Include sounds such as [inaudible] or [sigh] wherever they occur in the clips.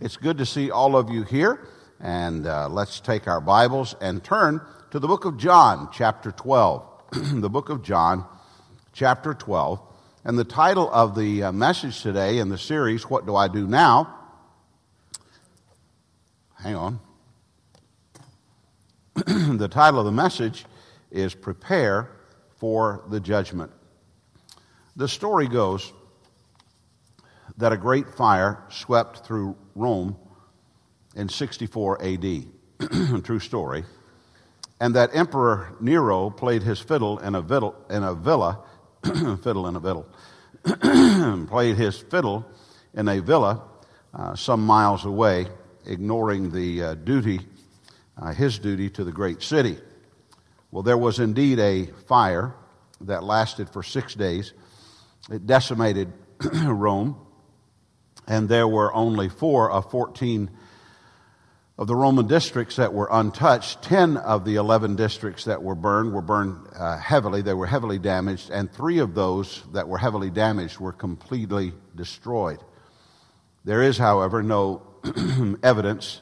It's good to see all of you here. And uh, let's take our Bibles and turn to the book of John, chapter 12. [clears throat] the book of John, chapter 12. And the title of the uh, message today in the series, What Do I Do Now? Hang on. [clears throat] the title of the message is Prepare for the Judgment. The story goes that a great fire swept through Rome in 64 AD. [clears throat] True story. And that Emperor Nero played his fiddle in a, in a villa, [clears throat] fiddle in a viddle, [clears throat] played his fiddle in a villa uh, some miles away, ignoring the uh, duty, uh, his duty to the great city. Well, there was indeed a fire that lasted for six days. It decimated Rome and there were only four of 14 of the Roman districts that were untouched. Ten of the 11 districts that were burned were burned uh, heavily. They were heavily damaged, and three of those that were heavily damaged were completely destroyed. There is, however, no [clears throat] evidence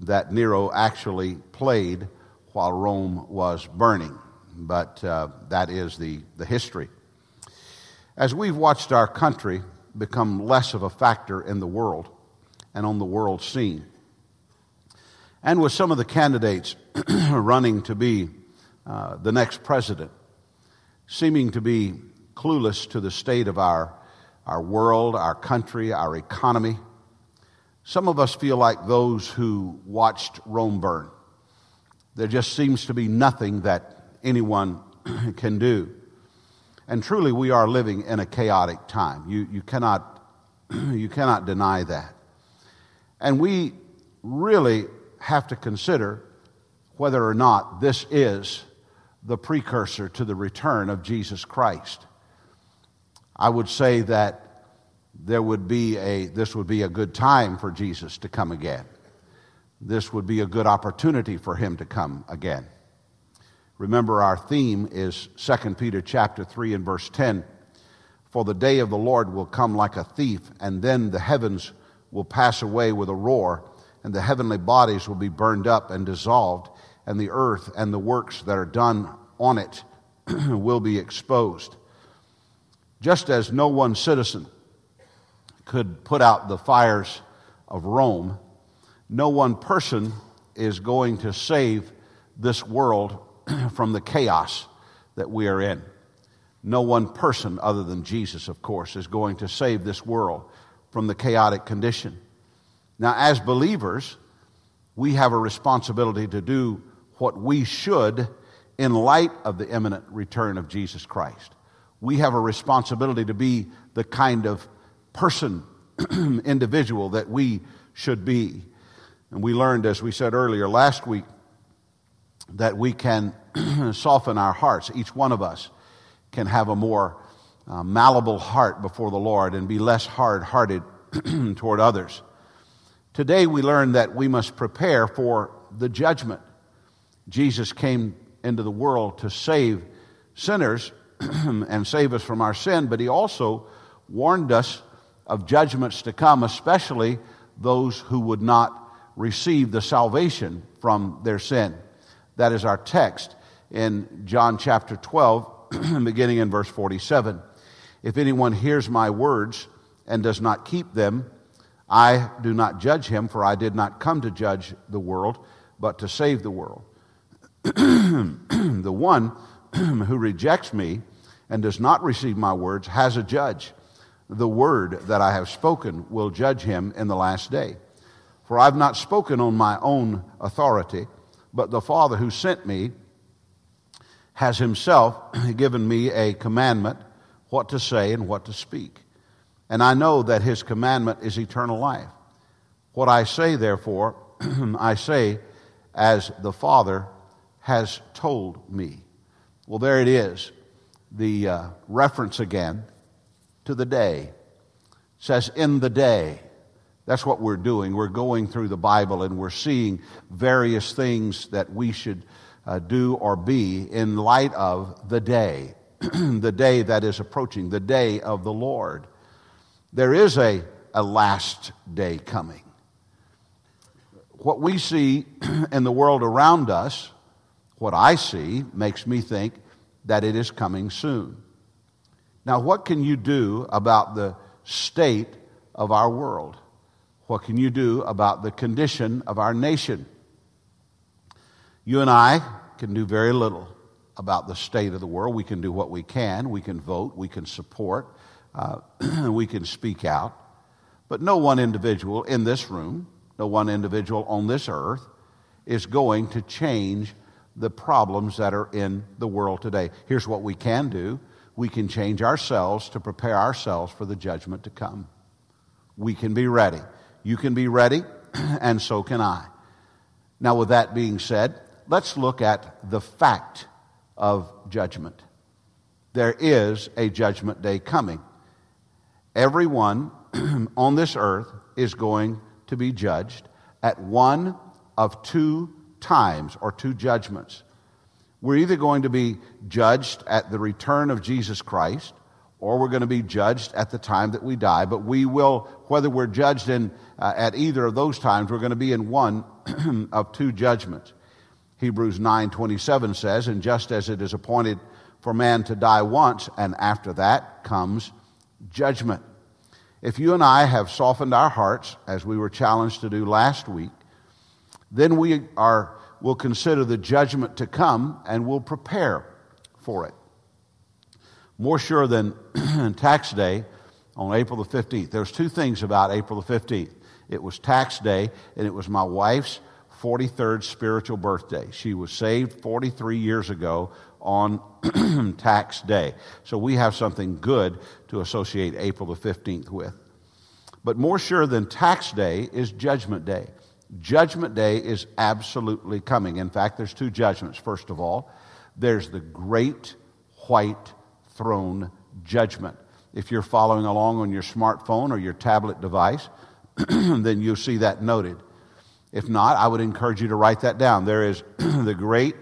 that Nero actually played while Rome was burning, but uh, that is the, the history. As we've watched our country become less of a factor in the world and on the world scene. And with some of the candidates [clears throat] running to be uh, the next president, seeming to be clueless to the state of our, our world, our country, our economy, some of us feel like those who watched Rome burn. There just seems to be nothing that anyone [clears throat] can do. And truly, we are living in a chaotic time. You, you, cannot, [clears throat] you cannot deny that. And we really have to consider whether or not this is the precursor to the return of Jesus Christ. I would say that there would be a, this would be a good time for Jesus to come again. This would be a good opportunity for him to come again. Remember, our theme is 2 Peter chapter 3 and verse 10. For the day of the Lord will come like a thief, and then the heavens will pass away with a roar, and the heavenly bodies will be burned up and dissolved, and the earth and the works that are done on it [clears throat] will be exposed. Just as no one citizen could put out the fires of Rome, no one person is going to save this world [clears throat] from the chaos that we are in. No one person, other than Jesus, of course, is going to save this world from the chaotic condition. Now, as believers, we have a responsibility to do what we should in light of the imminent return of Jesus Christ. We have a responsibility to be the kind of person, [clears throat] individual that we should be. And we learned, as we said earlier last week, that we can [clears throat] soften our hearts. Each one of us can have a more uh, malleable heart before the Lord and be less hard hearted [clears throat] toward others. Today we learn that we must prepare for the judgment. Jesus came into the world to save sinners [clears throat] and save us from our sin, but he also warned us of judgments to come, especially those who would not receive the salvation from their sin. That is our text in John chapter 12, [clears throat] beginning in verse 47. If anyone hears my words and does not keep them, I do not judge him, for I did not come to judge the world, but to save the world. [clears throat] the one [clears throat] who rejects me and does not receive my words has a judge. The word that I have spoken will judge him in the last day. For I've not spoken on my own authority but the Father who sent me has himself [clears throat] given me a commandment what to say and what to speak. And I know that his commandment is eternal life. What I say, therefore, [clears throat] I say as the Father has told me. Well, there it is. The uh, reference again to the day it says, In the day. That's what we're doing. We're going through the Bible and we're seeing various things that we should uh, do or be in light of the day, [clears throat] the day that is approaching, the day of the Lord. There is a, a last day coming. what we see [clears throat] in the world around us, what I see, makes me think that it is coming soon. Now, what can you do about the state of our world? What can you do about the condition of our nation? You and I can do very little about the state of the world. We can do what we can. We can vote. We can support. Uh, [clears throat] we can speak out. But no one individual in this room, no one individual on this earth is going to change the problems that are in the world today. Here's what we can do we can change ourselves to prepare ourselves for the judgment to come. We can be ready. You can be ready, [clears throat] and so can I. Now, with that being said, let's look at the fact of judgment. There is a judgment day coming. Everyone [clears throat] on this earth is going to be judged at one of two times or two judgments. We're either going to be judged at the return of Jesus Christ or we're going to be judged at the time that we die. But we will, whether we're judged in, uh, at either of those times, we're going to be in one [clears throat] of two judgments. Hebrews 9:27 says, "And just as it is appointed for man to die once, and after that comes judgment." If you and I have softened our hearts, as we were challenged to do last week, then we are, will consider the judgment to come and will prepare for it. More sure than [clears throat] tax day on April the 15th. There's two things about April the 15th. It was tax day, and it was my wife's 43rd spiritual birthday. She was saved 43 years ago on [clears throat] tax day. So we have something good to associate April the 15th with. But more sure than tax day is judgment day. Judgment day is absolutely coming. In fact, there's two judgments. First of all, there's the great white throne judgment. If you're following along on your smartphone or your tablet device, [clears throat] then you'll see that noted. If not, I would encourage you to write that down. There is [clears throat] the great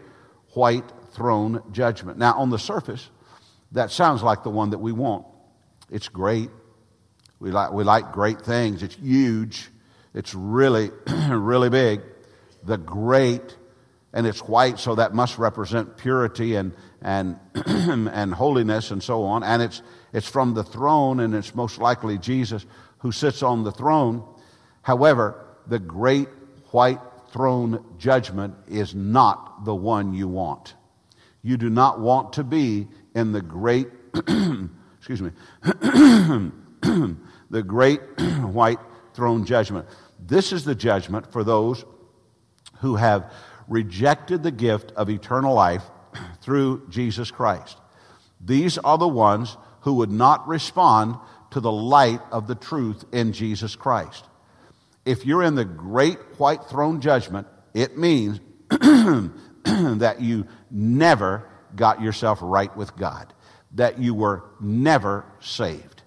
white throne judgment. Now, on the surface, that sounds like the one that we want. It's great. We like, we like great things. It's huge. It's really, [clears throat] really big. The great, and it's white, so that must represent purity and, and, [clears throat] and holiness and so on. And it's, it's from the throne, and it's most likely Jesus who sits on the throne. However, the great white throne judgment is not the one you want. You do not want to be in the great, [clears throat] excuse me, [clears throat] the great white throne judgment. This is the judgment for those who have rejected the gift of eternal life through Jesus Christ. These are the ones who would not respond to the light of the truth in Jesus Christ if you're in the great white throne judgment, it means [clears throat] that you never got yourself right with God, that you were never saved.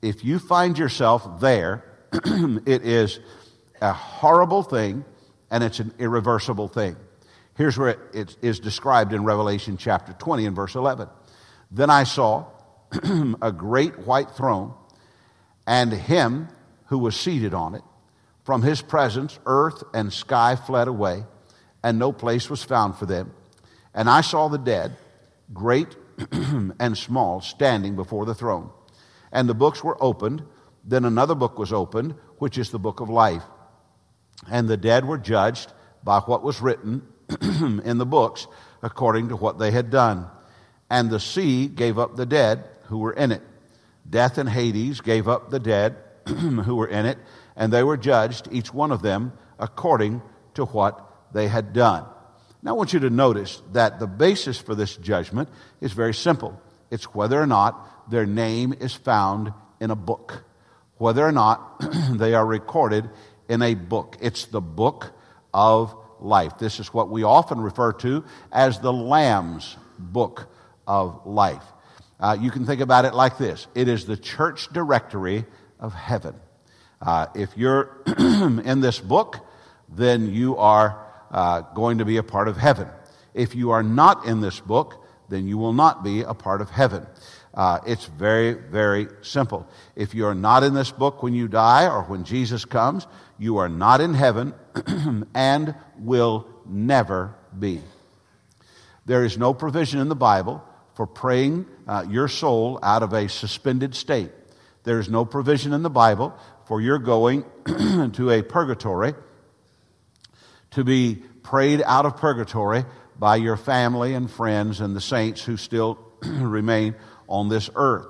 If you find yourself there, [clears throat] it is a horrible thing and it's an irreversible thing. Here's where it is described in Revelation chapter 20 and verse 11. Then I saw [clears throat] a great white throne and him who was seated on it from his presence, earth and sky fled away, and no place was found for them. And I saw the dead, great [clears throat] and small, standing before the throne. And the books were opened. Then another book was opened, which is the book of life. And the dead were judged by what was written [clears throat] in the books according to what they had done. And the sea gave up the dead who were in it. Death and Hades gave up the dead [clears throat] who were in it and they were judged, each one of them, according to what they had done. Now, I want you to notice that the basis for this judgment is very simple it's whether or not their name is found in a book, whether or not [clears throat] they are recorded in a book. It's the book of life. This is what we often refer to as the Lamb's book of life. Uh, you can think about it like this it is the church directory of heaven. Uh, if you're [clears throat] in this book, then you are uh, going to be a part of heaven. If you are not in this book, then you will not be a part of heaven. Uh, it's very, very simple. If you are not in this book when you die or when Jesus comes, you are not in heaven [clears throat] and will never be. There is no provision in the Bible for praying uh, your soul out of a suspended state. There is no provision in the Bible for your going [clears throat] to a purgatory to be prayed out of purgatory by your family and friends and the saints who still [clears throat] remain on this earth.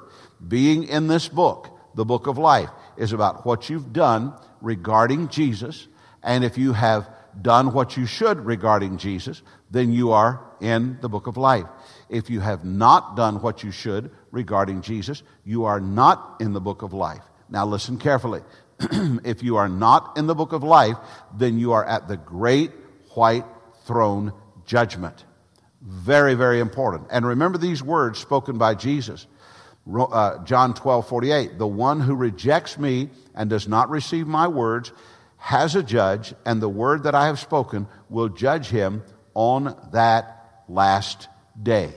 Being in this book, the book of life, is about what you've done regarding Jesus. And if you have done what you should regarding Jesus, then you are in the book of life. If you have not done what you should regarding Jesus, you are not in the book of life. Now listen carefully. [clears throat] if you are not in the book of life, then you are at the great white throne judgment. Very, very important. And remember these words spoken by Jesus. Uh, John 12, 48. The one who rejects me and does not receive my words has a judge, and the word that I have spoken will judge him on that last day.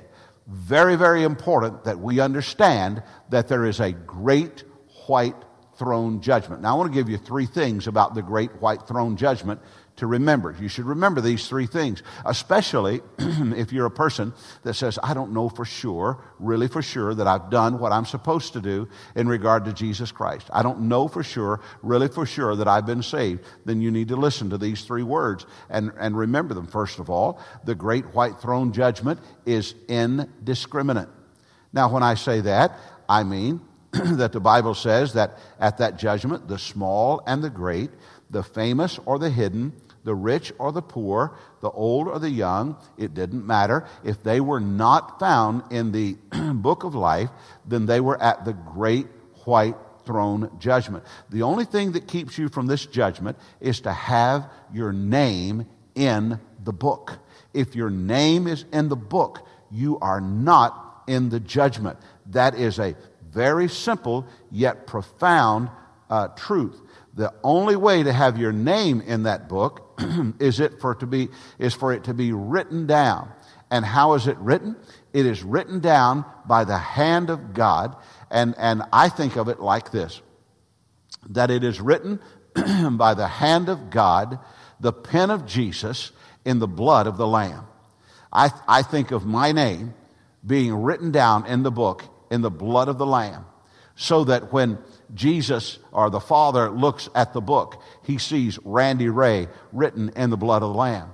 Very, very important that we understand that there is a great white throne judgment. Now, I want to give you three things about the great white throne judgment to remember. You should remember these three things, especially [clears throat] if you're a person that says, I don't know for sure, really for sure, that I've done what I'm supposed to do in regard to Jesus Christ. I don't know for sure, really for sure, that I've been saved. Then you need to listen to these three words and, and remember them. First of all, the great white throne judgment is indiscriminate. Now, when I say that, I mean [clears throat] that the Bible says that at that judgment, the small and the great, the famous or the hidden, the rich or the poor, the old or the young, it didn't matter. If they were not found in the [clears throat] book of life, then they were at the great white throne judgment. The only thing that keeps you from this judgment is to have your name in the book. If your name is in the book, you are not in the judgment. That is a very simple yet profound uh, truth. The only way to have your name in that book [clears throat] is it for to be is for it to be written down. And how is it written? It is written down by the hand of God. And, and I think of it like this that it is written [clears throat] by the hand of God, the pen of Jesus, in the blood of the Lamb. I, I think of my name being written down in the book in the blood of the Lamb, so that when Jesus or the Father looks at the book, he sees Randy Ray written in the blood of the Lamb.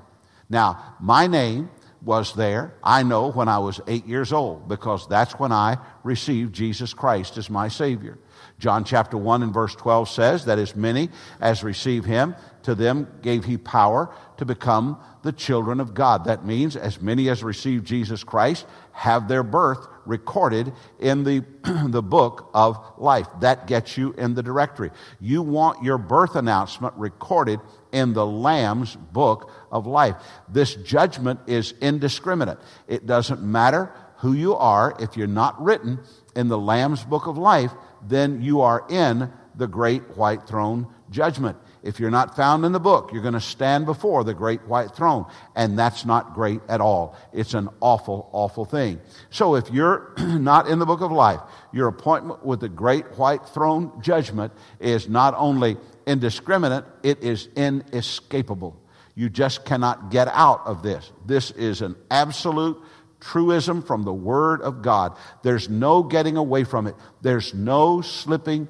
Now, my name was there, I know, when I was eight years old, because that's when I received Jesus Christ as my Savior. John chapter 1 and verse 12 says that as many as receive him, to them gave he power to become the children of God. That means as many as receive Jesus Christ have their birth recorded in the, [clears throat] the book of life. That gets you in the directory. You want your birth announcement recorded in the Lamb's book of life. This judgment is indiscriminate. It doesn't matter who you are. If you're not written in the Lamb's book of life, then you are in the great white throne judgment. If you're not found in the book, you're going to stand before the great white throne. And that's not great at all. It's an awful, awful thing. So if you're [clears throat] not in the book of life, your appointment with the great white throne judgment is not only indiscriminate, it is inescapable. You just cannot get out of this. This is an absolute truism from the Word of God. There's no getting away from it, there's no slipping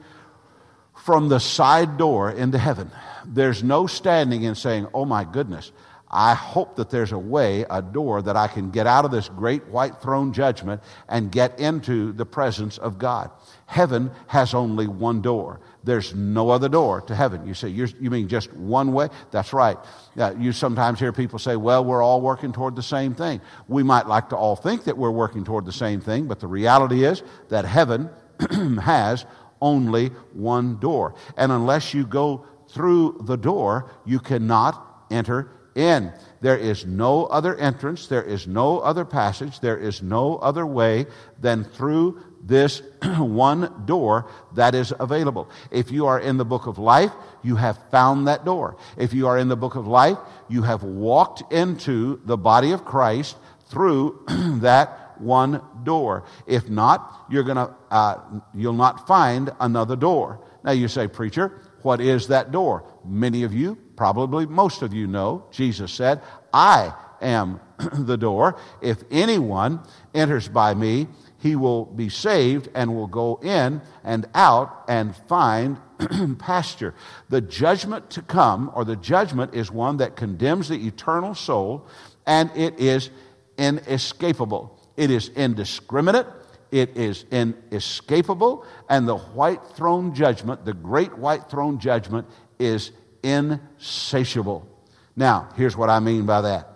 from the side door into heaven. There's no standing and saying, Oh my goodness, I hope that there's a way, a door that I can get out of this great white throne judgment and get into the presence of God. Heaven has only one door. There's no other door to heaven. You say, you mean just one way? That's right. Uh, you sometimes hear people say, well, we're all working toward the same thing. We might like to all think that we're working toward the same thing, but the reality is that heaven [clears throat] has only one door. And unless you go through the door, you cannot enter in. There is no other entrance, there is no other passage, there is no other way than through this [clears throat] one door that is available. If you are in the book of life, you have found that door. If you are in the book of life, you have walked into the body of Christ through [clears throat] that one door. If not, you're gonna, uh, you'll not find another door. Now you say, Preacher, what is that door? Many of you, probably most of you know, Jesus said, I am [clears throat] the door. If anyone enters by me, he will be saved and will go in and out and find [clears throat] pasture. The judgment to come, or the judgment, is one that condemns the eternal soul, and it is inescapable. It is indiscriminate. It is inescapable. And the white throne judgment, the great white throne judgment, is insatiable. Now, here's what I mean by that.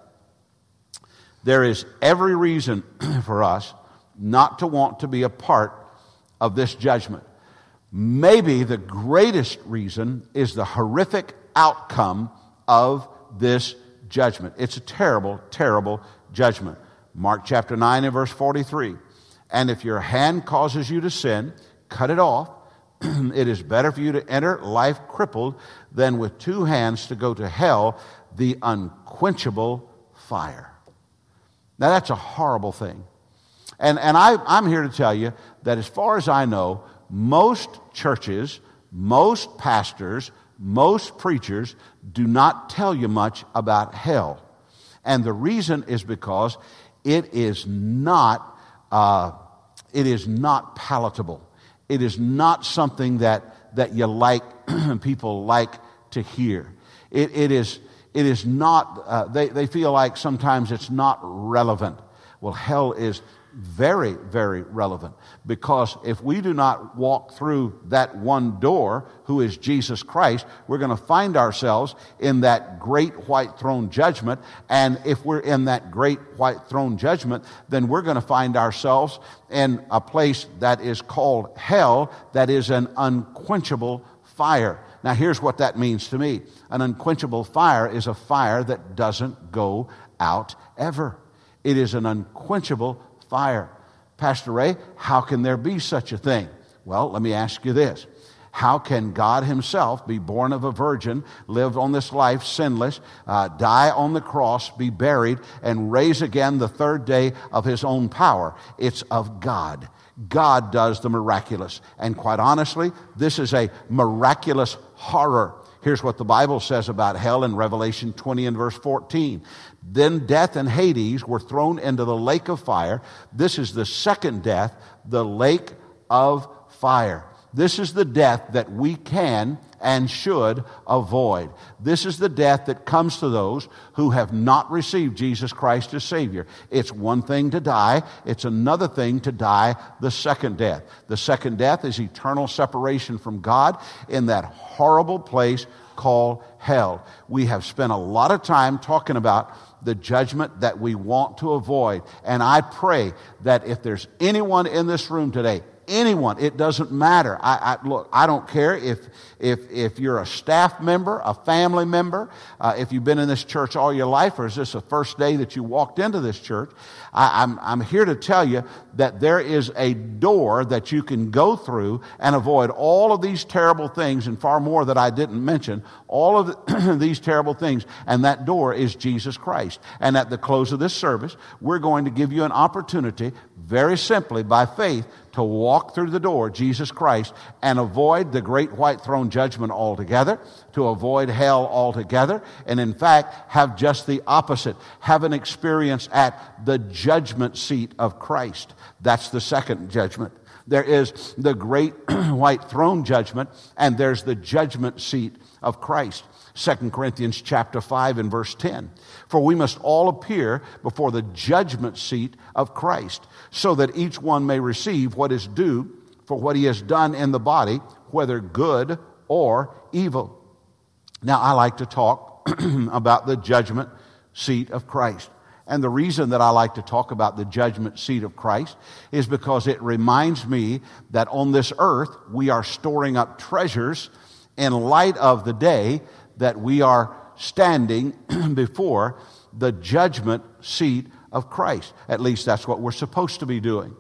There is every reason [clears throat] for us not to want to be a part of this judgment. Maybe the greatest reason is the horrific outcome of this judgment. It's a terrible, terrible judgment. Mark chapter 9 and verse 43. And if your hand causes you to sin, cut it off. [clears throat] it is better for you to enter life crippled than with two hands to go to hell, the unquenchable fire. Now, that's a horrible thing. And, and I, I'm here to tell you that as far as I know, most churches, most pastors, most preachers do not tell you much about hell. And the reason is because it is not, uh, it is not palatable. It is not something that, that you like, [clears throat] people like to hear. It, it, is, it is not, uh, they, they feel like sometimes it's not relevant. Well, hell is very, very relevant because if we do not walk through that one door, who is Jesus Christ, we're going to find ourselves in that great white throne judgment. And if we're in that great white throne judgment, then we're going to find ourselves in a place that is called hell, that is an unquenchable fire. Now, here's what that means to me an unquenchable fire is a fire that doesn't go out ever. It is an unquenchable fire. Pastor Ray, how can there be such a thing? Well, let me ask you this. How can God Himself be born of a virgin, live on this life sinless, uh, die on the cross, be buried, and raise again the third day of His own power? It's of God. God does the miraculous. And quite honestly, this is a miraculous horror. Here's what the Bible says about hell in Revelation 20 and verse 14. Then death and Hades were thrown into the lake of fire. This is the second death, the lake of fire. This is the death that we can and should avoid. This is the death that comes to those who have not received Jesus Christ as Savior. It's one thing to die, it's another thing to die the second death. The second death is eternal separation from God in that horrible place called hell. We have spent a lot of time talking about the judgment that we want to avoid. And I pray that if there's anyone in this room today, anyone, it doesn't matter. I, I look, I don't care if, if, if you're a staff member, a family member, uh, if you've been in this church all your life, or is this the first day that you walked into this church? I, I'm, I'm here to tell you that there is a door that you can go through and avoid all of these terrible things and far more that I didn't mention, all of the, [clears throat] these terrible things. And that door is Jesus Christ. And at the close of this service, we're going to give you an opportunity, very simply by faith, to walk through the door, Jesus Christ, and avoid the great white throne judgment altogether, to avoid hell altogether, and in fact, have just the opposite. Have an experience at the judgment seat of Christ. That's the second judgment. There is the great [clears throat] white throne judgment, and there's the judgment seat of Christ. 2 Corinthians chapter 5 and verse 10. For we must all appear before the judgment seat of Christ, so that each one may receive what is due for what he has done in the body, whether good or evil. Now, I like to talk [clears throat] about the judgment seat of Christ. And the reason that I like to talk about the judgment seat of Christ is because it reminds me that on this earth we are storing up treasures in light of the day that we are standing [clears throat] before the judgment seat of Christ. At least that's what we're supposed to be doing.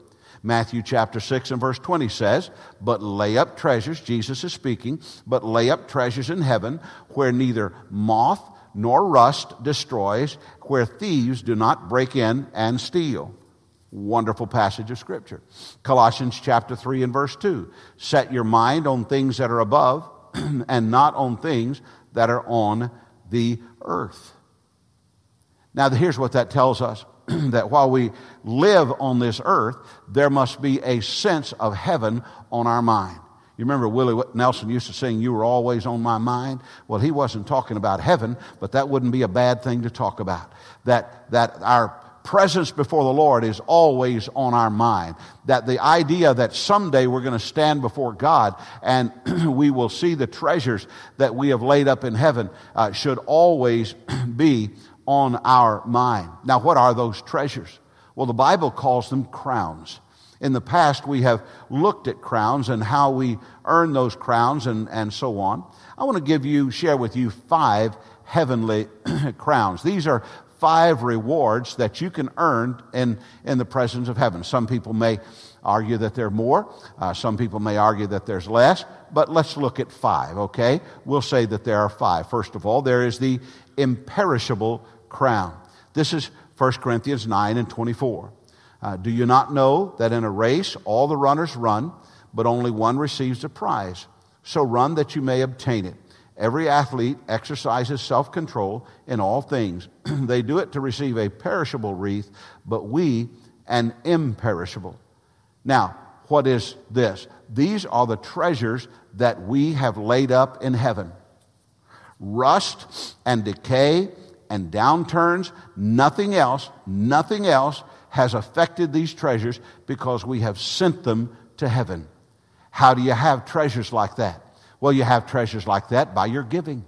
Matthew chapter 6 and verse 20 says, But lay up treasures, Jesus is speaking, but lay up treasures in heaven where neither moth nor rust destroys, where thieves do not break in and steal. Wonderful passage of Scripture. Colossians chapter 3 and verse 2. Set your mind on things that are above [clears throat] and not on things that are on the earth. Now, here's what that tells us [clears throat] that while we live on this earth, there must be a sense of heaven on our mind. You remember Willie Nelson used to sing, You were always on my mind? Well, he wasn't talking about heaven, but that wouldn't be a bad thing to talk about. That, that our presence before the Lord is always on our mind. That the idea that someday we're going to stand before God and [clears throat] we will see the treasures that we have laid up in heaven uh, should always [clears throat] be on our mind. Now, what are those treasures? Well, the Bible calls them crowns. In the past, we have looked at crowns and how we earn those crowns and, and so on. I want to give you, share with you five heavenly [clears throat] crowns. These are five rewards that you can earn in, in the presence of heaven. Some people may argue that there are more, uh, some people may argue that there's less, but let's look at five, okay? We'll say that there are five. First of all, there is the imperishable crown. This is 1 Corinthians 9 and 24. Uh, do you not know that in a race all the runners run, but only one receives a prize? So run that you may obtain it. Every athlete exercises self control in all things. [clears throat] they do it to receive a perishable wreath, but we an imperishable. Now, what is this? These are the treasures that we have laid up in heaven. Rust and decay and downturns, nothing else, nothing else has affected these treasures because we have sent them to heaven. How do you have treasures like that? Well, you have treasures like that by your giving.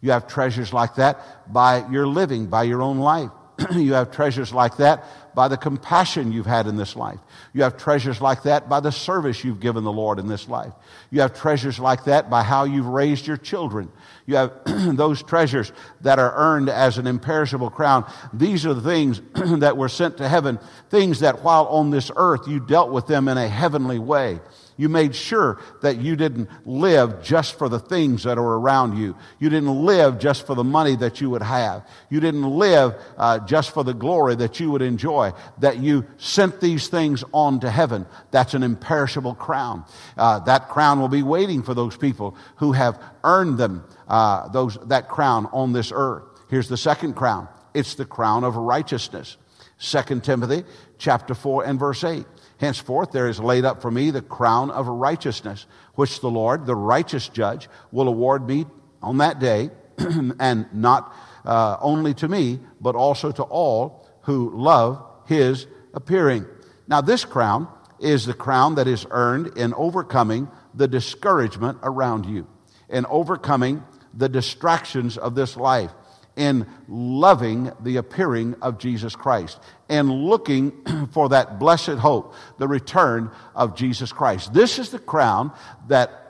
You have treasures like that by your living, by your own life. [clears throat] you have treasures like that by the compassion you've had in this life. You have treasures like that by the service you've given the Lord in this life. You have treasures like that by how you've raised your children. You have [clears throat] those treasures that are earned as an imperishable crown. These are the things [clears throat] that were sent to heaven, things that while on this earth you dealt with them in a heavenly way. You made sure that you didn't live just for the things that are around you. You didn't live just for the money that you would have. You didn't live uh, just for the glory that you would enjoy. That you sent these things on to heaven. That's an imperishable crown. Uh, that crown will be waiting for those people who have earned them, uh, those, that crown on this earth. Here's the second crown. It's the crown of righteousness. 2 Timothy chapter 4 and verse 8. Henceforth, there is laid up for me the crown of righteousness, which the Lord, the righteous judge, will award me on that day, [clears throat] and not uh, only to me, but also to all who love his appearing. Now, this crown is the crown that is earned in overcoming the discouragement around you, in overcoming the distractions of this life, in loving the appearing of Jesus Christ and looking [clears throat] for that blessed hope, the return of Jesus Christ. This is the crown that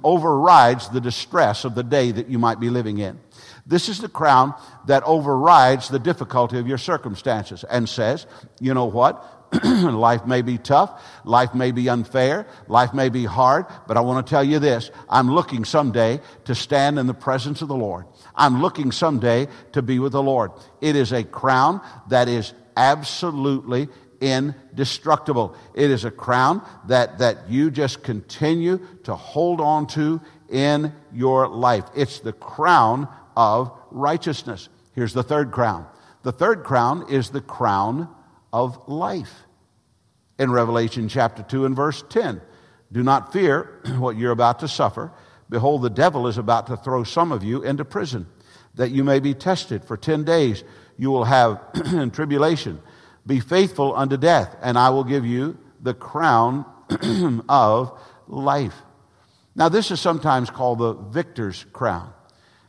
[clears throat] overrides the distress of the day that you might be living in. This is the crown that overrides the difficulty of your circumstances and says, you know what? [clears throat] life may be tough, life may be unfair, life may be hard, but I want to tell you this I'm looking someday to stand in the presence of the Lord. I'm looking someday to be with the Lord. It is a crown that is absolutely indestructible. It is a crown that, that you just continue to hold on to in your life. It's the crown of righteousness. Here's the third crown. The third crown is the crown of life. In Revelation chapter 2 and verse 10, do not fear [clears throat] what you're about to suffer. Behold, the devil is about to throw some of you into prison, that you may be tested. For 10 days you will have [clears throat] tribulation. Be faithful unto death, and I will give you the crown [clears throat] of life. Now, this is sometimes called the victor's crown.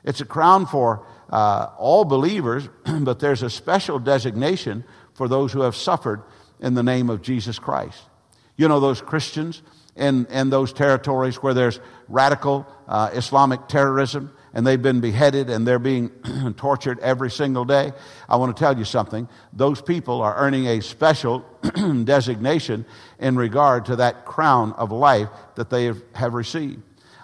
It's a crown for uh, all believers, [clears throat] but there's a special designation for those who have suffered in the name of Jesus Christ. You know, those Christians in, in those territories where there's radical uh, Islamic terrorism and they've been beheaded and they're being [clears throat] tortured every single day. I want to tell you something. Those people are earning a special [clears throat] designation in regard to that crown of life that they have received.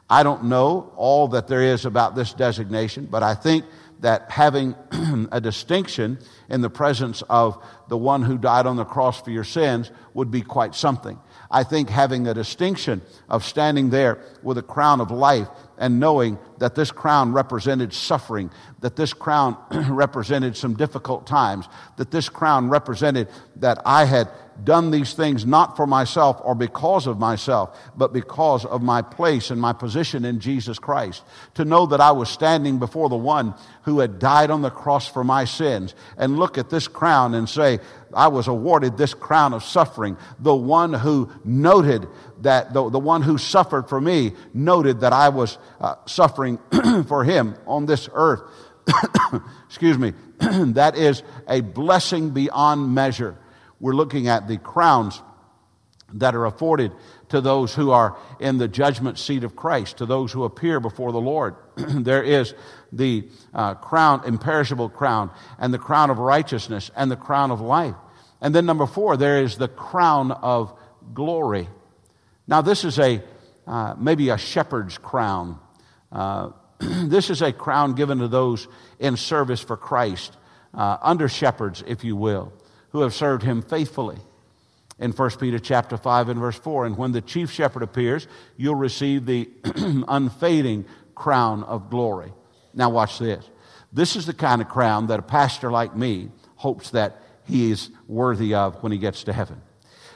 I don't know all that there is about this designation, but I think that having [clears throat] a distinction in the presence of the one who died on the cross for your sins would be quite something. I think having a distinction of standing there with a crown of life and knowing that this crown represented suffering, that this crown [clears throat] represented some difficult times, that this crown represented that I had done these things not for myself or because of myself, but because of my place and my position in Jesus Christ. To know that I was standing before the one who had died on the cross for my sins and look at this crown and say, I was awarded this crown of suffering. The one who noted that, the, the one who suffered for me noted that I was uh, suffering [clears throat] for him on this earth. [coughs] Excuse me. [clears throat] that is a blessing beyond measure we're looking at the crowns that are afforded to those who are in the judgment seat of Christ, to those who appear before the Lord. [clears throat] there is the uh, crown, imperishable crown, and the crown of righteousness, and the crown of life. And then number four, there is the crown of glory. Now, this is a uh, maybe a shepherd's crown. Uh, [clears throat] this is a crown given to those in service for Christ, uh, under shepherds, if you will who have served him faithfully. In 1 Peter chapter 5 and verse 4, and when the chief shepherd appears, you'll receive the [clears throat] unfading crown of glory. Now watch this. This is the kind of crown that a pastor like me hopes that he is worthy of when he gets to heaven.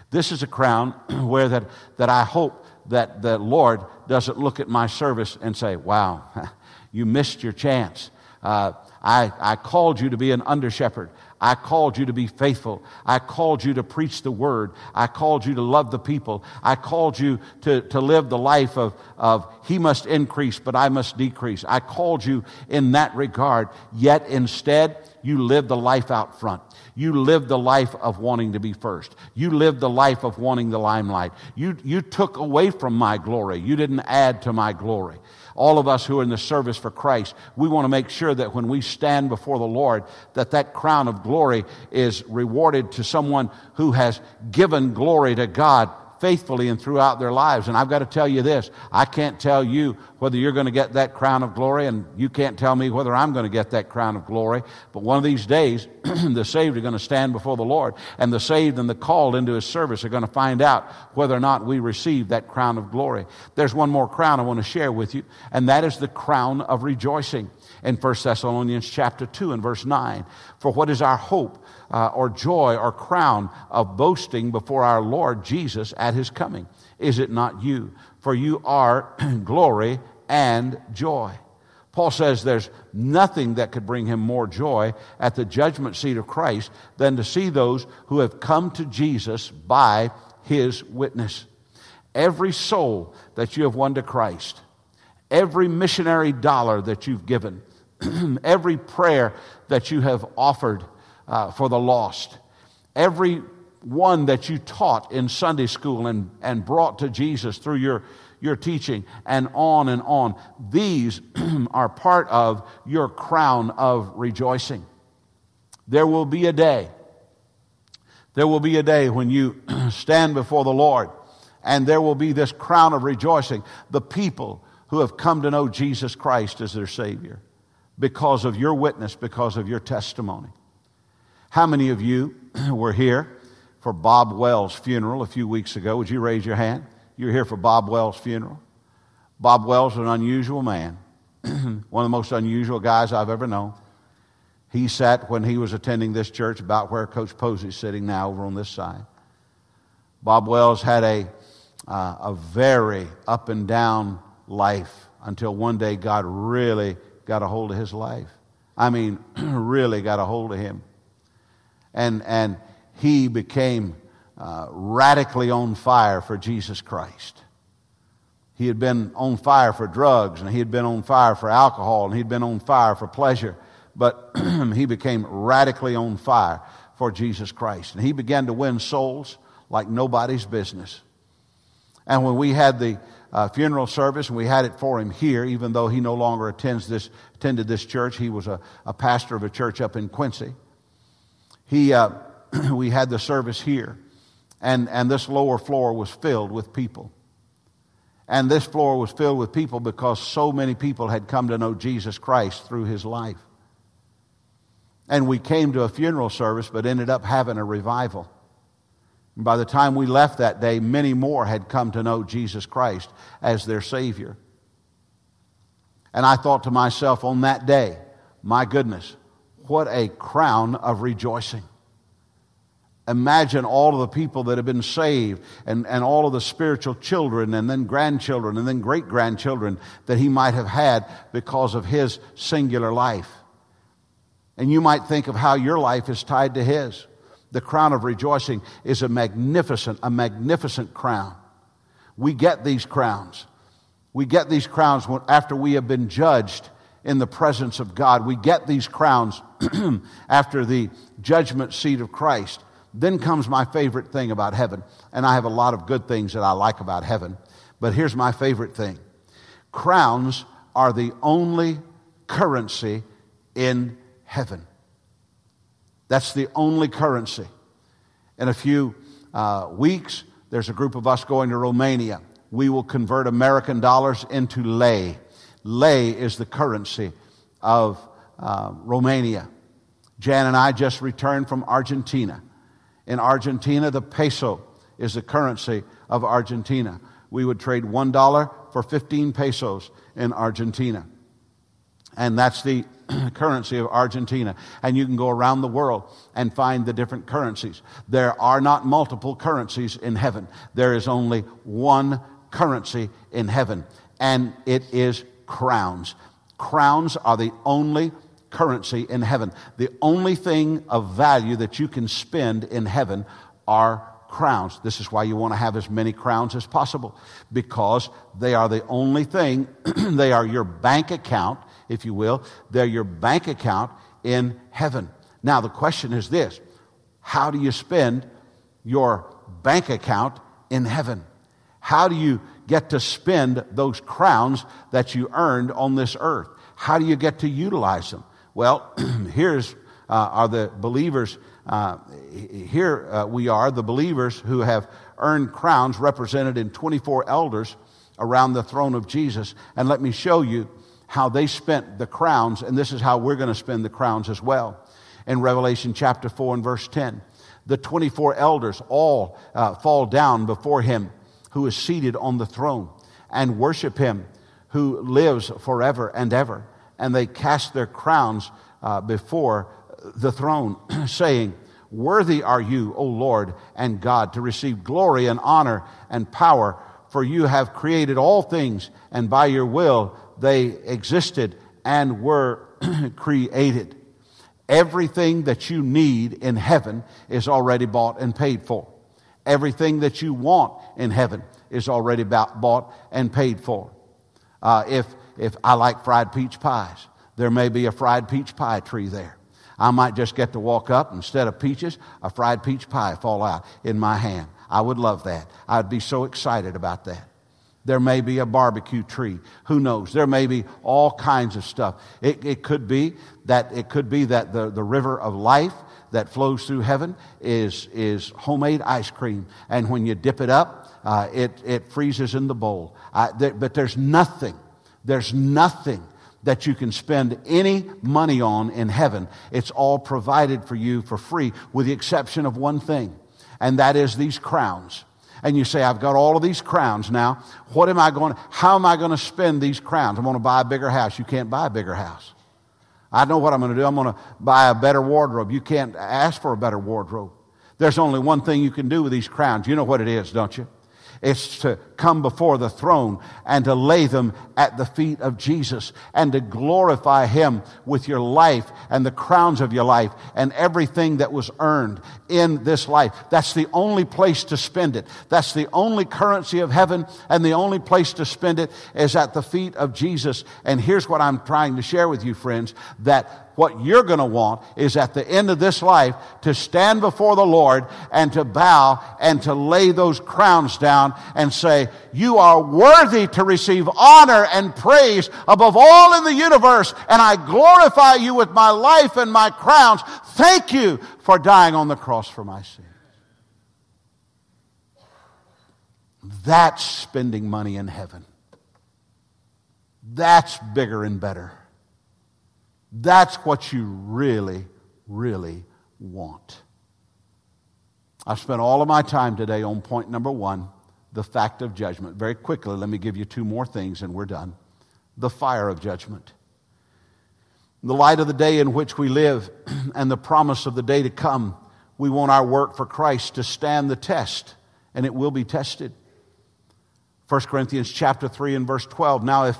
This is a crown [clears throat] where that, that I hope that the Lord doesn't look at my service and say, wow, [laughs] you missed your chance. Uh, I, I called you to be an under shepherd. I called you to be faithful. I called you to preach the word. I called you to love the people. I called you to, to live the life of, of he must increase, but I must decrease. I called you in that regard. Yet instead, you live the life out front. You live the life of wanting to be first. You live the life of wanting the limelight. You, you took away from my glory. You didn't add to my glory all of us who are in the service for Christ, we want to make sure that when we stand before the Lord, that that crown of glory is rewarded to someone who has given glory to God faithfully and throughout their lives. And I've got to tell you this I can't tell you whether you're going to get that crown of glory, and you can't tell me whether I'm going to get that crown of glory. But one of these days, [clears throat] the saved are going to stand before the Lord, and the saved and the called into his service are going to find out whether or not we receive that crown of glory. There's one more crown I want to share with you, and that is the crown of rejoicing in 1 Thessalonians chapter 2 and verse 9. For what is our hope uh, or joy or crown of boasting before our Lord Jesus at his coming? Is it not you? For you are [clears throat] glory and joy. Paul says there's nothing that could bring him more joy at the judgment seat of Christ than to see those who have come to Jesus by his witness. Every soul that you have won to Christ, every missionary dollar that you've given, [clears throat] every prayer that you have offered uh, for the lost, every one that you taught in Sunday school and, and brought to Jesus through your, your teaching, and on and on. These [clears throat] are part of your crown of rejoicing. There will be a day, there will be a day when you [clears throat] stand before the Lord, and there will be this crown of rejoicing. The people who have come to know Jesus Christ as their Savior because of your witness, because of your testimony. How many of you [clears throat] were here for Bob Wells' funeral a few weeks ago? Would you raise your hand? You were here for Bob Wells' funeral. Bob Wells was an unusual man, [clears throat] one of the most unusual guys I've ever known. He sat when he was attending this church about where Coach Posey's sitting now over on this side. Bob Wells had a, uh, a very up and down life until one day God really got a hold of his life. I mean, [clears throat] really got a hold of him. And, and he became uh, radically on fire for Jesus Christ. He had been on fire for drugs, and he had been on fire for alcohol, and he'd been on fire for pleasure. But [clears throat] he became radically on fire for Jesus Christ. And he began to win souls like nobody's business. And when we had the uh, funeral service, and we had it for him here, even though he no longer attends this, attended this church. He was a, a pastor of a church up in Quincy. He, uh, [clears throat] we had the service here, and, and this lower floor was filled with people. And this floor was filled with people because so many people had come to know Jesus Christ through his life. And we came to a funeral service, but ended up having a revival. And by the time we left that day, many more had come to know Jesus Christ as their Savior. And I thought to myself on that day, my goodness, what a crown of rejoicing. Imagine all of the people that have been saved and, and all of the spiritual children and then grandchildren and then great grandchildren that he might have had because of his singular life. And you might think of how your life is tied to his. The crown of rejoicing is a magnificent, a magnificent crown. We get these crowns. We get these crowns after we have been judged in the presence of God. We get these crowns [clears throat] after the judgment seat of Christ. Then comes my favorite thing about heaven. And I have a lot of good things that I like about heaven. But here's my favorite thing crowns are the only currency in heaven. That's the only currency. In a few uh, weeks, there's a group of us going to Romania. We will convert American dollars into lei. Lei is the currency of uh, Romania. Jan and I just returned from Argentina. In Argentina, the peso is the currency of Argentina. We would trade $1 for 15 pesos in Argentina. And that's the [clears throat] currency of Argentina. And you can go around the world and find the different currencies. There are not multiple currencies in heaven, there is only one currency in heaven, and it is crowns. Crowns are the only currency in heaven. The only thing of value that you can spend in heaven are crowns. This is why you want to have as many crowns as possible because they are the only thing, [clears throat] they are your bank account if you will. They're your bank account in heaven. Now, the question is this How do you spend your bank account in heaven? How do you get to spend those crowns that you earned on this earth? How do you get to utilize them? Well, [clears throat] here's uh, are the believers. Uh, here uh, we are, the believers who have earned crowns represented in 24 elders around the throne of Jesus. And let me show you how they spent the crowns, and this is how we're going to spend the crowns as well. In Revelation chapter 4 and verse 10, the 24 elders all uh, fall down before him who is seated on the throne and worship him who lives forever and ever. And they cast their crowns uh, before the throne, [clears throat] saying, Worthy are you, O Lord and God, to receive glory and honor and power, for you have created all things, and by your will they existed and were [clears throat] created. Everything that you need in heaven is already bought and paid for. Everything that you want in heaven is already about, bought and paid for. Uh, if, if I like fried peach pies, there may be a fried peach pie tree there. I might just get to walk up, instead of peaches, a fried peach pie fall out in my hand. I would love that. I'd be so excited about that. There may be a barbecue tree. Who knows? There may be all kinds of stuff. It, it could be that it could be that the, the river of life that flows through heaven is, is homemade ice cream. And when you dip it up, uh, it, it freezes in the bowl. Uh, there, but there's nothing, there's nothing that you can spend any money on in heaven. It's all provided for you for free, with the exception of one thing, and that is these crowns and you say, I've got all of these crowns now. What am I going how am I going to spend these crowns? I'm going to buy a bigger house. You can't buy a bigger house. I know what I'm going to do. I'm going to buy a better wardrobe. You can't ask for a better wardrobe. There's only one thing you can do with these crowns. You know what it is, don't you? It's to come before the throne and to lay them at the feet of Jesus and to glorify Him with your life and the crowns of your life and everything that was earned in this life. That's the only place to spend it. That's the only currency of heaven and the only place to spend it is at the feet of Jesus. And here's what I'm trying to share with you, friends, that what you're going to want is at the end of this life to stand before the Lord and to bow and to lay those crowns down and say, You are worthy to receive honor and praise above all in the universe, and I glorify you with my life and my crowns. Thank you for dying on the cross for my sins. That's spending money in heaven. That's bigger and better. That's what you really really want. I've spent all of my time today on point number one the fact of judgment. Very quickly, let me give you two more things and we're done. The fire of judgment. the light of the day in which we live [clears throat] and the promise of the day to come, we want our work for Christ to stand the test, and it will be tested. 1 Corinthians chapter 3 and verse 12. Now, if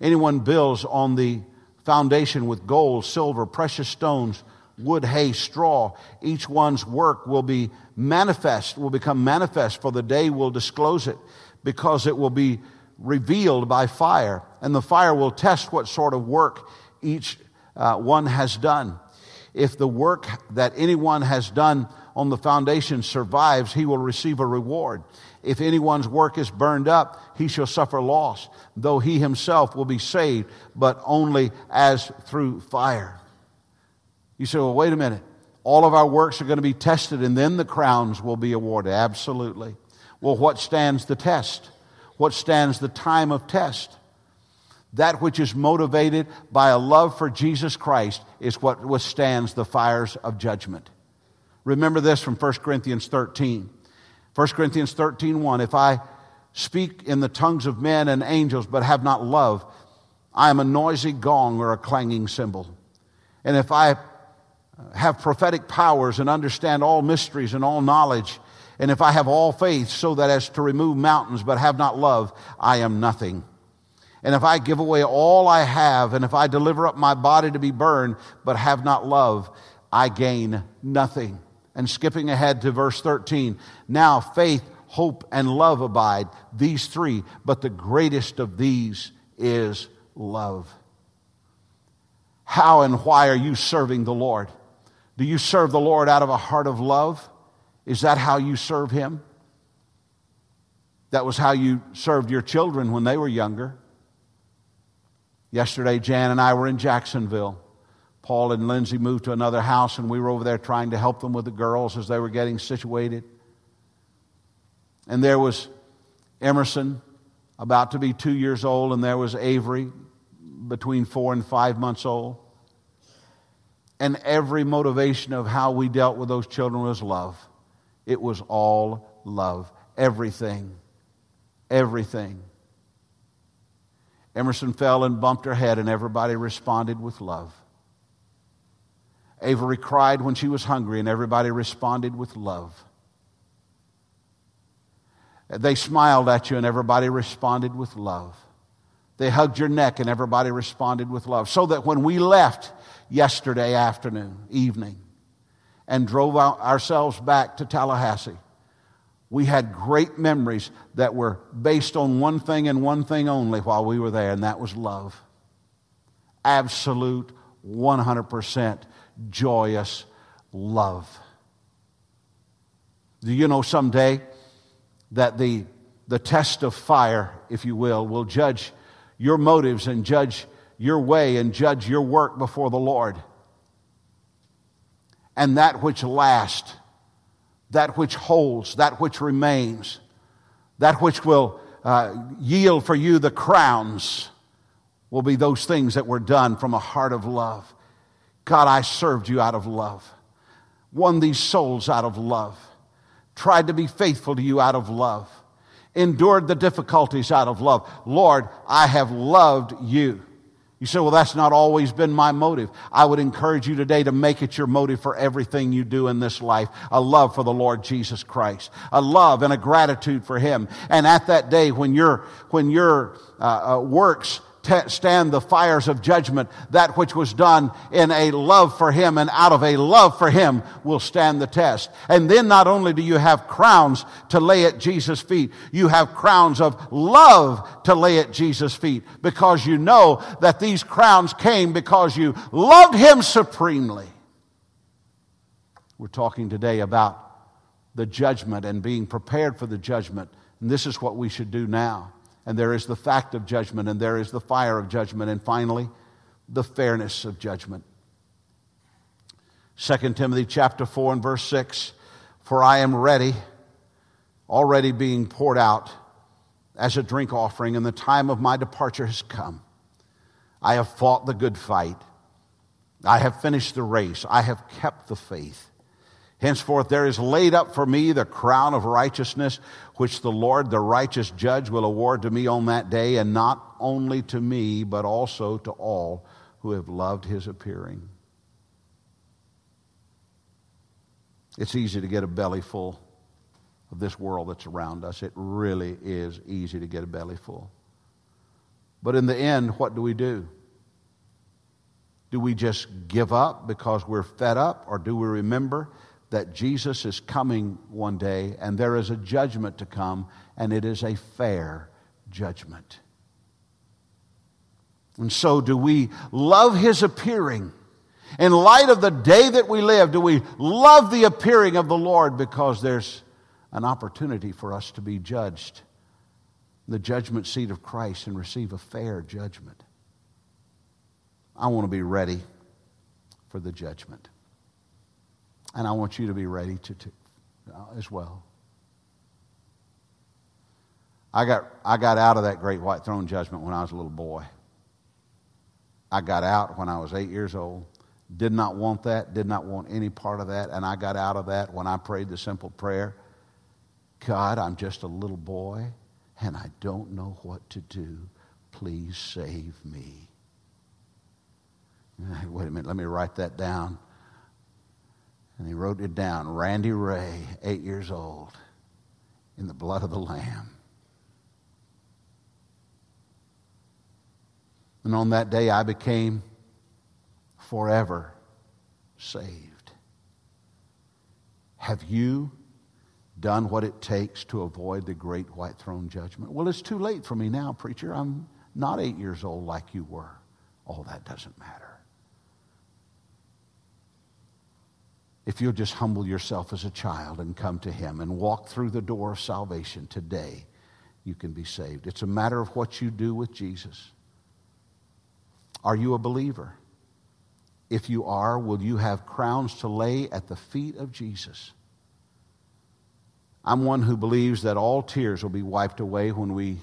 anyone builds on the foundation with gold, silver, precious stones, wood, hay, straw, each one's work will be manifest, will become manifest, for the day will disclose it, because it will be revealed by fire, and the fire will test what sort of work each uh, one has done. If the work that anyone has done on the foundation survives, he will receive a reward. If anyone's work is burned up, he shall suffer loss, though he himself will be saved, but only as through fire. You say, well, wait a minute. All of our works are going to be tested and then the crowns will be awarded. Absolutely. Well, what stands the test? What stands the time of test? That which is motivated by a love for Jesus Christ is what withstands the fires of judgment. Remember this from 1 Corinthians 13. 1 Corinthians 13, 1. If I speak in the tongues of men and angels but have not love, I am a noisy gong or a clanging cymbal. And if I have prophetic powers and understand all mysteries and all knowledge, and if I have all faith so that as to remove mountains but have not love, I am nothing. And if I give away all I have, and if I deliver up my body to be burned but have not love, I gain nothing. And skipping ahead to verse 13, now faith, hope, and love abide, these three, but the greatest of these is love. How and why are you serving the Lord? Do you serve the Lord out of a heart of love? Is that how you serve Him? That was how you served your children when they were younger. Yesterday, Jan and I were in Jacksonville. Paul and Lindsay moved to another house, and we were over there trying to help them with the girls as they were getting situated. And there was Emerson, about to be two years old, and there was Avery, between four and five months old. And every motivation of how we dealt with those children was love. It was all love. Everything. Everything. Emerson fell and bumped her head, and everybody responded with love. Avery cried when she was hungry, and everybody responded with love. They smiled at you, and everybody responded with love. They hugged your neck, and everybody responded with love. So that when we left, yesterday afternoon, evening, and drove ourselves back to Tallahassee. We had great memories that were based on one thing and one thing only while we were there, and that was love. Absolute, 100% joyous love. Do you know someday that the, the test of fire, if you will, will judge your motives and judge your way and judge your work before the Lord. And that which lasts, that which holds, that which remains, that which will uh, yield for you the crowns will be those things that were done from a heart of love. God, I served you out of love, won these souls out of love, tried to be faithful to you out of love, endured the difficulties out of love. Lord, I have loved you. You say, well, that's not always been my motive. I would encourage you today to make it your motive for everything you do in this life. A love for the Lord Jesus Christ. A love and a gratitude for Him. And at that day when your, when your uh, uh, works stand the fires of judgment. That which was done in a love for Him and out of a love for Him will stand the test. And then not only do you have crowns to lay at Jesus' feet, you have crowns of love to lay at Jesus' feet because you know that these crowns came because you loved Him supremely. We're talking today about the judgment and being prepared for the judgment. And this is what we should do now and there is the fact of judgment, and there is the fire of judgment, and finally, the fairness of judgment. 2 Timothy chapter 4 and verse 6 For I am ready, already being poured out as a drink offering, and the time of my departure has come. I have fought the good fight. I have finished the race. I have kept the faith. Henceforth, there is laid up for me the crown of righteousness, which the Lord, the righteous judge, will award to me on that day, and not only to me, but also to all who have loved his appearing. It's easy to get a belly full of this world that's around us. It really is easy to get a belly full. But in the end, what do we do? Do we just give up because we're fed up, or do we remember that Jesus is coming one day and there is a judgment to come, and it is a fair judgment? And so, do we love his appearing? In light of the day that we live, do we love the appearing of the Lord because there's an opportunity for us to be judged, the judgment seat of Christ, and receive a fair judgment? I want to be ready for the judgment. And I want you to be ready to, to uh, as well. I got, I got out of that great white throne judgment when I was a little boy. I got out when I was eight years old. Did not want that, did not want any part of that. And I got out of that when I prayed the simple prayer God, I'm just a little boy and I don't know what to do. Please save me. [laughs] Wait a minute, let me write that down. And he wrote it down Randy Ray, eight years old, in the blood of the Lamb. And on that day, I became forever saved. Have you done what it takes to avoid the great white throne judgment? Well, it's too late for me now, preacher. I'm not eight years old like you were. All that doesn't matter. If you'll just humble yourself as a child and come to Him and walk through the door of salvation today, you can be saved. It's a matter of what you do with Jesus. Are you a believer? If you are, will you have crowns to lay at the feet of Jesus? I'm one who believes that all tears will be wiped away when we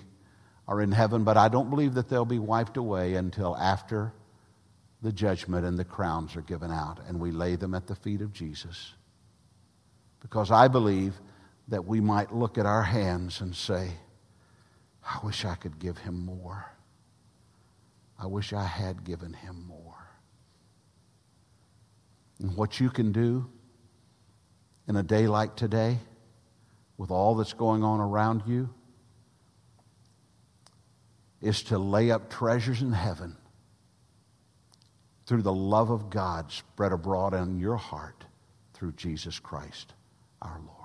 are in heaven, but I don't believe that they'll be wiped away until after the judgment and the crowns are given out, and we lay them at the feet of Jesus. Because I believe that we might look at our hands and say, I wish I could give him more. I wish I had given him more. And what you can do in a day like today, with all that's going on around you, is to lay up treasures in heaven through the love of God spread abroad in your heart through Jesus Christ our Lord.